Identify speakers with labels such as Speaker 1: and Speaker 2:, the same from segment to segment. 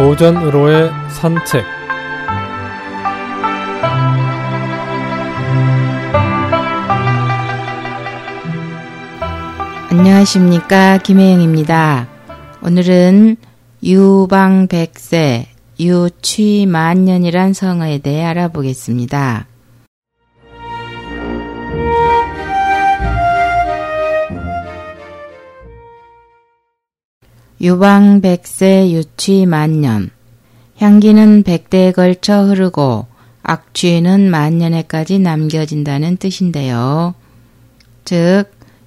Speaker 1: 오전으로의 산책
Speaker 2: 안녕하십니까 김혜영입니다. 오늘은 유방백세 유취만년이란 성어에 대해 알아보겠습니다. 유방 백세 유취 만년 향기는 백대에 걸쳐 흐르고 악취는 만년에까지 남겨진다는 뜻인데요. 즉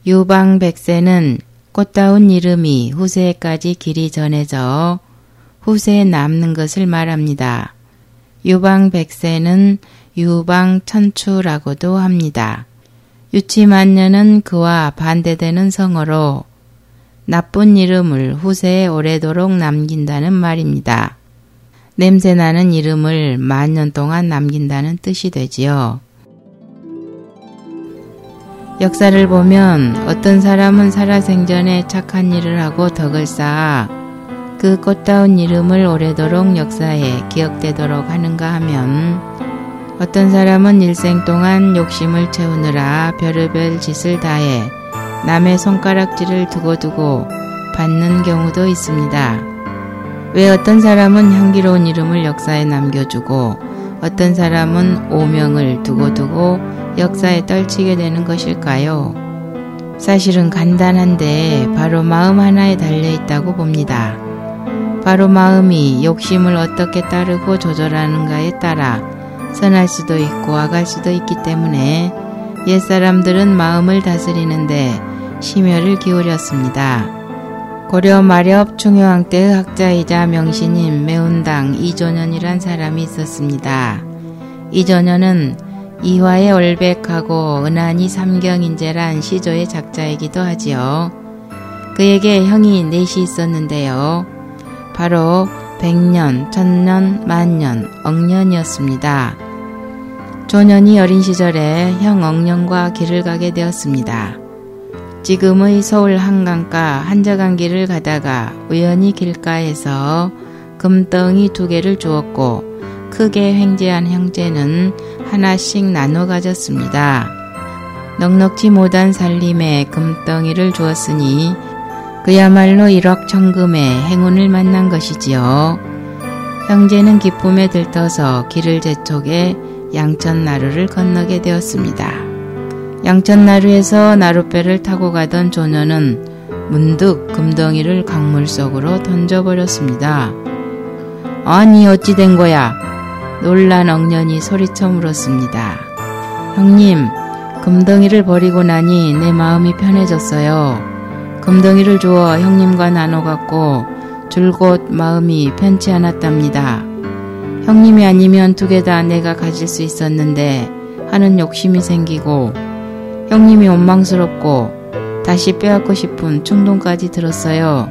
Speaker 2: 유방 백세는 꽃다운 이름이 후세에까지 길이 전해져 후세에 남는 것을 말합니다. 유방 백세는 유방 천추라고도 합니다. 유치만년은 그와 반대되는 성어로 나쁜 이름을 후세에 오래도록 남긴다는 말입니다. 냄새나는 이름을 만년 동안 남긴다는 뜻이 되지요. 역사를 보면 어떤 사람은 살아생전에 착한 일을 하고 덕을 쌓아 그 꽃다운 이름을 오래도록 역사에 기억되도록 하는가 하면 어떤 사람은 일생 동안 욕심을 채우느라 별의별 짓을 다해 남의 손가락질을 두고두고 받는 경우도 있습니다. 왜 어떤 사람은 향기로운 이름을 역사에 남겨주고 어떤 사람은 오명을 두고두고 역사에 떨치게 되는 것일까요? 사실은 간단한데 바로 마음 하나에 달려 있다고 봅니다. 바로 마음이 욕심을 어떻게 따르고 조절하는가에 따라 선할 수도 있고 악할 수도 있기 때문에 옛사람들은 마음을 다스리는데 심혈을 기울였습니다. 고려 마렵 중효왕 때의 학자이자 명신인 매운당 이조년이란 사람이 있었습니다. 이조년은 이화의 얼백하고 은하니 삼경인재란 시조의 작자이기도 하지요. 그에게 형이 넷이 있었는데요. 바로 백년, 천년, 만년, 억년이었습니다. 조년이 어린 시절에 형 억년과 길을 가게 되었습니다. 지금의 서울 한강가 한적한 길을 가다가 우연히 길가에서 금덩이 두 개를 주었고 크게 횡재한 형제는 하나씩 나눠 가졌습니다. 넉넉지 못한 살림에 금덩이를 주었으니 그야말로 일확천금의 행운을 만난 것이지요. 형제는 기쁨에 들떠서 길을 재촉해 양천 나루를 건너게 되었습니다. 양천나루에서 나룻배를 타고 가던 조녀는 문득 금덩이를 강물 속으로 던져버렸습니다. 아니 어찌 된 거야? 놀란 억년이 소리쳐 물었습니다. 형님, 금덩이를 버리고 나니 내 마음이 편해졌어요. 금덩이를 주어 형님과 나눠 갖고 줄곧 마음이 편치 않았답니다. 형님이 아니면 두 개 다 내가 가질 수 있었는데 하는 욕심이 생기고 형님이 원망스럽고 다시 빼앗고 싶은 충동까지 들었어요.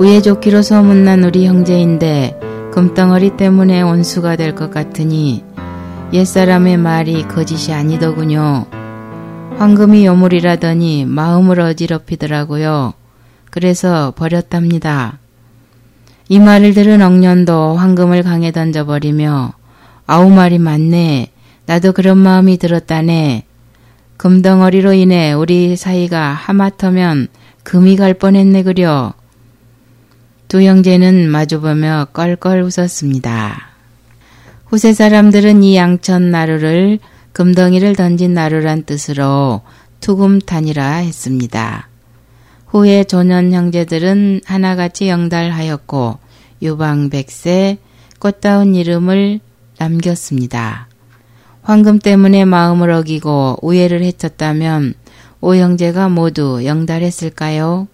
Speaker 2: 우애 좋기로 소문난 우리 형제인데 금덩어리 때문에 원수가 될 것 같으니 옛사람의 말이 거짓이 아니더군요. 황금이 요물이라더니 마음을 어지럽히더라고요. 그래서 버렸답니다. 이 말을 들은 억년도 황금을 강에 던져버리며 아우 말이 맞네. 나도 그런 마음이 들었다네. 금덩어리로 인해 우리 사이가 하마터면 금이 갈 뻔했네 그려. 두 형제는 마주보며 껄껄 웃었습니다. 후세 사람들은 이 양천 나루를 금덩이를 던진 나루란 뜻으로 투금탄이라 했습니다. 후에 조년 형제들은 하나같이 영달하였고 유방백세 꽃다운 이름을 남겼습니다. 황금 때문에 마음을 어기고 우애를 해쳤다면 오 형제가 모두 영달했을까요?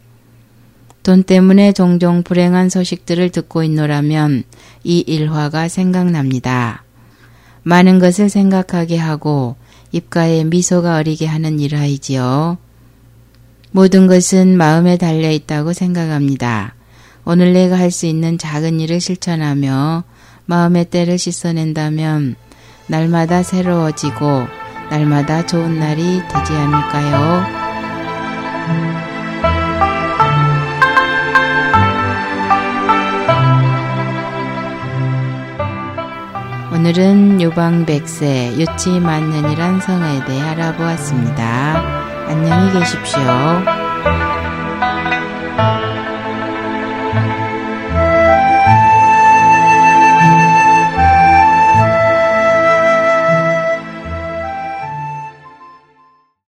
Speaker 2: 돈 때문에 종종 불행한 소식들을 듣고 있노라면 이 일화가 생각납니다. 많은 것을 생각하게 하고 입가에 미소가 어리게 하는 일화이지요. 모든 것은 마음에 달려 있다고 생각합니다. 오늘 내가 할 수 있는 작은 일을 실천하며 마음의 때를 씻어낸다면 날마다 새로워지고 날마다 좋은 날이 되지 않을까요? 오늘은 요방백세 유치만년이란 성에 대해 알아보았습니다. 안녕히 계십시오.